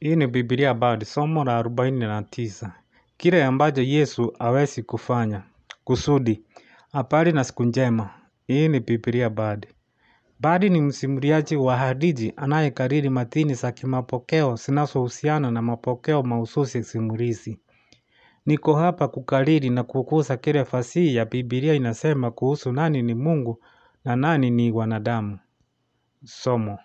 Hii ni Biblia Bard, somo la arobaini na tisa. Kile ambacho Yesu hawezi kufanya. Kusudi. Habari na siku njema. Hii ni Biblia Bard. Badi ni msimuliaji wa hadithi anayekariri matini za kimapokeo zinazohusiana na mapokeo mahususi simulizi. Niko hapa kukariri na kukuza kile fasihi ya Biblia inasema kuhusu nani ni Mungu na nani ni wanadamu. Somo.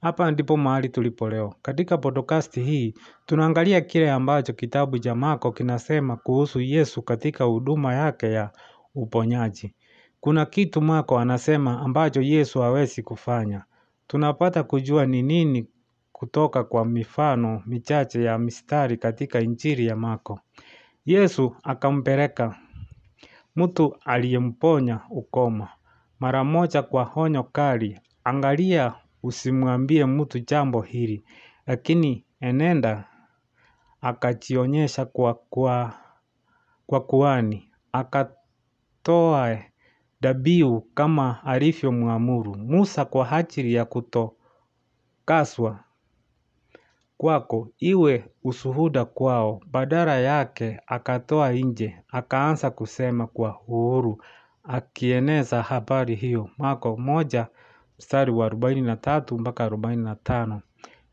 Hapa ndipo mahali tulipo leo. Katika podcast hii, tunaangalia kile ambacho kitabu cha Marko kinasema kuhusu Yesu katika huduma yake ya uponyaji. Kuna kitu Marko anasema ambacho Yesu hawezi kufanya. Tunapata kujua ni nini kutoka kwa mifano michache ya mistari katika Injili ya Marko. Yesu akampeleka mtu aliyemponya ukoma. Mara moja kwa onyo kali, angalia usimwambie mtu jambo hili, lakini enenda akajionyesha kwa kuhani, akatoa dhabihu kama alivyomwamuru. Musa kwa ajili ya kutokaswa kwako iwe ushuhuda kwao, badala yake akatoa nje, akaanza kusema kwa uhuru, akieneza habari hiyo. Marko moja mstari wa arobaini na tatu mpaka arobaini na tano.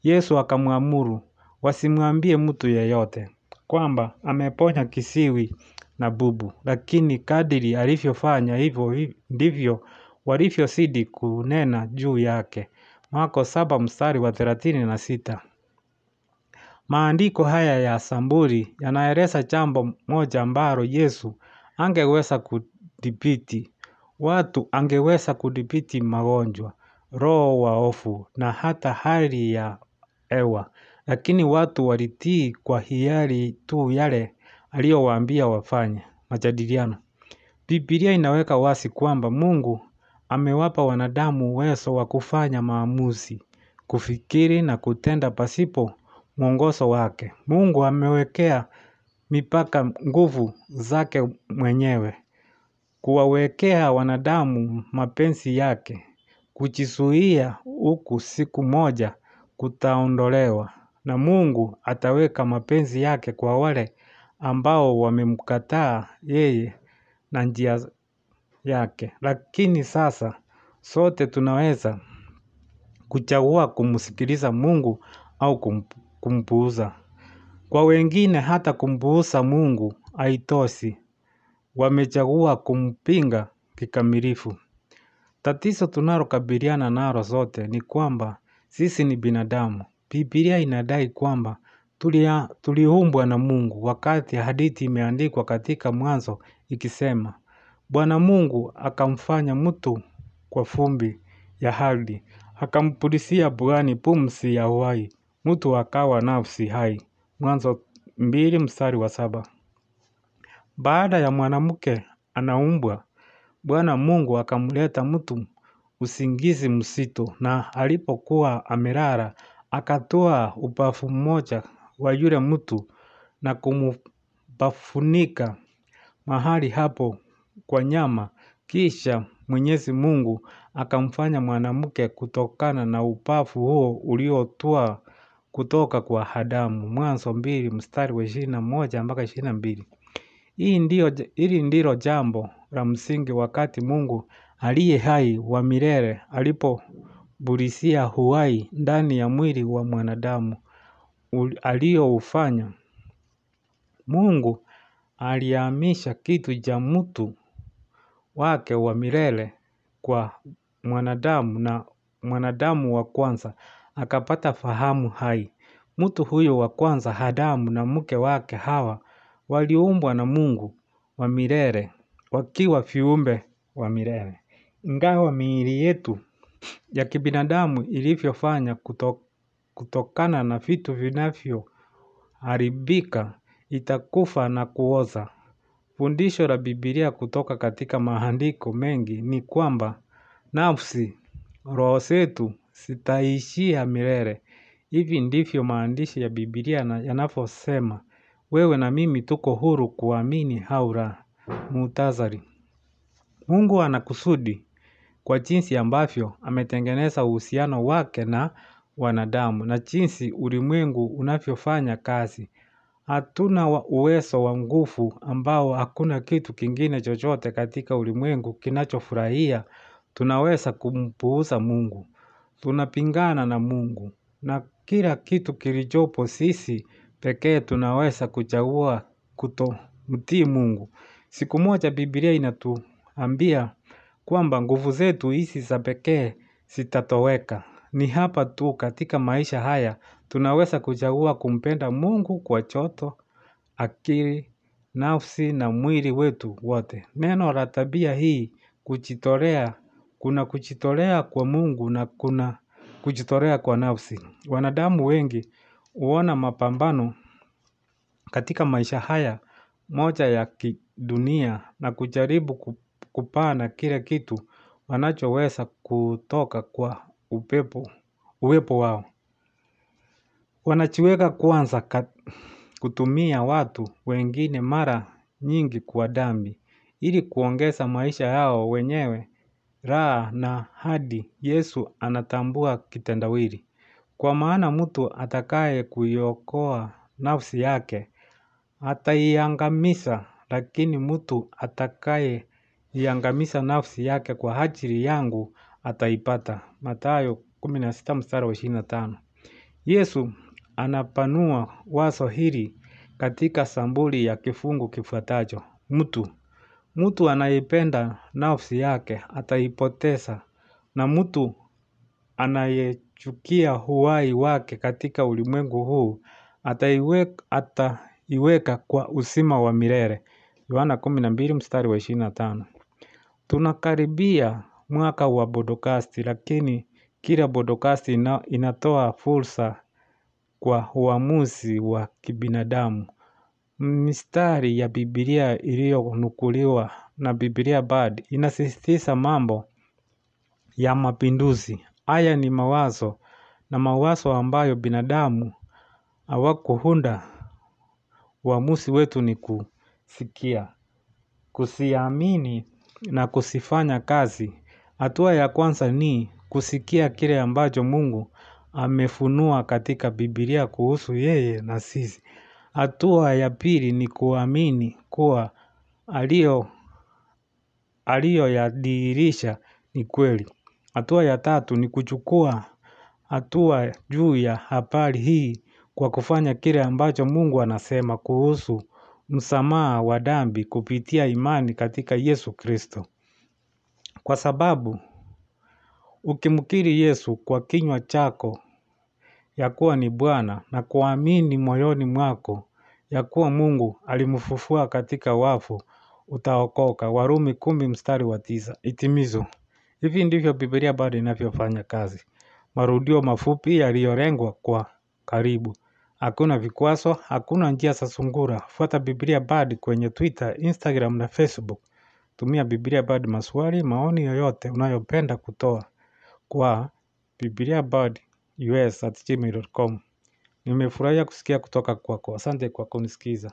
Yesu akamwamuru wasimwambie mtu yeyote kwamba ameponya kisiwi na bubu, lakini kadiri alivyofanya hivyo ndivyo walivyozidi kunena juu yake. Marko saba mstari wa thelathini na sita. Maandiko haya ya Samburi yanaeleza jambo moja ambalo Yesu angeweza kudhibiti. Watu angeweza kudhibiti magonjwa, roho wa hofu na hata hali ya hewa. Lakini watu walitii kwa hiari tu yale aliyowaambia wafanye. Majadiliano. Biblia inaweka wazi kwamba Mungu amewapa wanadamu uwezo wa kufanya maamuzi, kufikiri na kutenda pasipo mwongozo wake. Mungu amewekea mipaka nguvu zake mwenyewe. Kuwawekea wanadamu mapenzi yake. Kujizuia huku siku moja kutaondolewa. Na Mungu ataweka mapenzi yake kwa wale ambao wamemkataa yeye na njia yake. Lakini sasa sote tunaweza kuchagua kumsikiliza Mungu au kumpuuza. Kwa wengine hata kumpuuza Mungu haitoshi. Wamechagua kumpinga kikamilifu. Tatizo tunalokabiliana nalo sote ni kwamba sisi ni binadamu. Biblia inadai kwamba tuliumbwa na Mungu wakati hadithi imeandikwa katika Mwanzo ikisema Bwana Mungu akamfanya mtu kwa vumbi ya ardhi, akampulizia puani pumzi ya uhai, mtu akawa nafsi hai. Mwanzo mbili mstari wa saba. Baada ya mwanamke anaumbwa, Bwana Mungu akamleta mtu usingizi mzito na alipokuwa amelala, akatoa ubavu mmoja wa yule mtu na kumubafunika mahali hapo kwa nyama. Kisha Mwenyezi Mungu akamfanya mwanamke kutokana na ubavu huo uliotoa kutoka kwa Adamu. Mwanzo mbili mstari wa ishirini na moja mpaka ishirini na mbili. Hili ndilo jambo la msingi wakati Mungu aliye hai wa milele alipobulisia uhai ndani ya mwili wa mwanadamu alioufanya. Mungu alihamisha kitu cha mtu wake wa milele kwa mwanadamu na mwanadamu wa kwanza akapata fahamu hai. Mtu huyo wa kwanza Adamu na mke wake Hawa waliumbwa na Mungu wa milele wakiwa viumbe wa milele. Ingawa miili yetu ya kibinadamu ilivyofanya kutokana na vitu vinavyoharibika itakufa na kuoza. Fundisho la Biblia kutoka katika maandiko mengi ni kwamba nafsi roho zetu zitaishia milele. Hivi ndivyo maandishi ya Biblia yanavyosema. Wewe na mimi tuko huru kuamini au la. Muhtasari. Mungu ana kusudi kwa jinsi ambavyo ametengeneza uhusiano wake na wanadamu na jinsi ulimwengu unavyofanya kazi. Hatuna uwezo wa nguvu ambao hakuna kitu kingine chochote katika ulimwengu kinachofurahia. Tunaweza kumpuuza mungu. Tunapingana na mungu. Na kila kitu kilichopo sisi pekee tunaweza kuchagua kutomtii mungu. Siku moja biblia inatuambia kwamba nguvu zetu hizi za pekee zitatoweka. Ni hapa tu katika maisha haya tunaweza kuchagua kumpenda mungu kwa choto, akili, nafsi na mwili wetu wote. Neno la tabia hii kujitolea, kuna kujitolea kwa mungu na kuna kujitolea kwa nafsi. Wanadamu wengi huona mapambano katika maisha haya moja ya kidunia na kujaribu kupana kila kitu wanachoweza kutoka kwa uwepo wao. Wanajiweka kwanza kutumia watu wengine mara nyingi kwa dhambi ili kuongeza maisha yao wenyewe raha na hadi yesu anatambua kitendawili. Kwa maana mtu atakaye kuiokoa nafsi yake, ataiangamiza lakini mtu atakayeiangamiza nafsi yake kwa ajili yangu ataipata. Mathayo kumi na sita mstari wa ishirini na tano. Yesu anapanua wazo hili katika sambuli ya kifungu kifuatacho. Mtu, mtu anayependa nafsi yake ataipoteza na mtu anayechukia uhai wake katika ulimwengu huu ataiweka kwa uzima wa milele. Yohana kumi na mbili mstari wa ishirini na tano. Tunakaribia mwaka wa podokasti lakini kila podokasti inatoa fursa kwa uamuzi wa kibinadamu. Mistari ya biblia iliyonukuliwa na biblia bard inasisitiza mambo ya mapinduzi. Haya ni mawazo na mawazo ambayo binadamu hawakuunda uamuzi wetu ni kusikia. Kusiamini na kuzifanya kazi. Hatua ya kwanza ni kusikia kile ambacho mungu amefunua katika biblia kuhusu yeye na sisi. Hatua ya pili ni kuamini kuwa aliyoyadhihirisha ni kweli. Hatua ya tatu ni kuchukua hatua juu ya habari hii kwa kufanya kile ambacho mungu anasema kuhusu msamaha wa dhambi kupitia imani katika Yesu Kristo. Kwa sababu ukimkiri Yesu kwa kinywa chako ya kuwa ni bwana na kuamini moyoni mwako ya kuwa mungu alimfufua katika wafu utaokoka. Warumi kumi mstari wa tisa. Hitimizo. Hivi ndivyo biblia bado inavyofanya kazi. Marudio mafupi yaliyolengwa kwa karibu. Hakuna vikwazo, hakuna njia za sungura. Fuata biblia bard kwenye Twitter, Instagram na Facebook. Tumia biblia bard maswali, maoni yoyote unayopenda kutoa kwa bibliabard@gmail.com. Nimefurahia kusikia kutoka kwako. Asante kwa kunisikiza.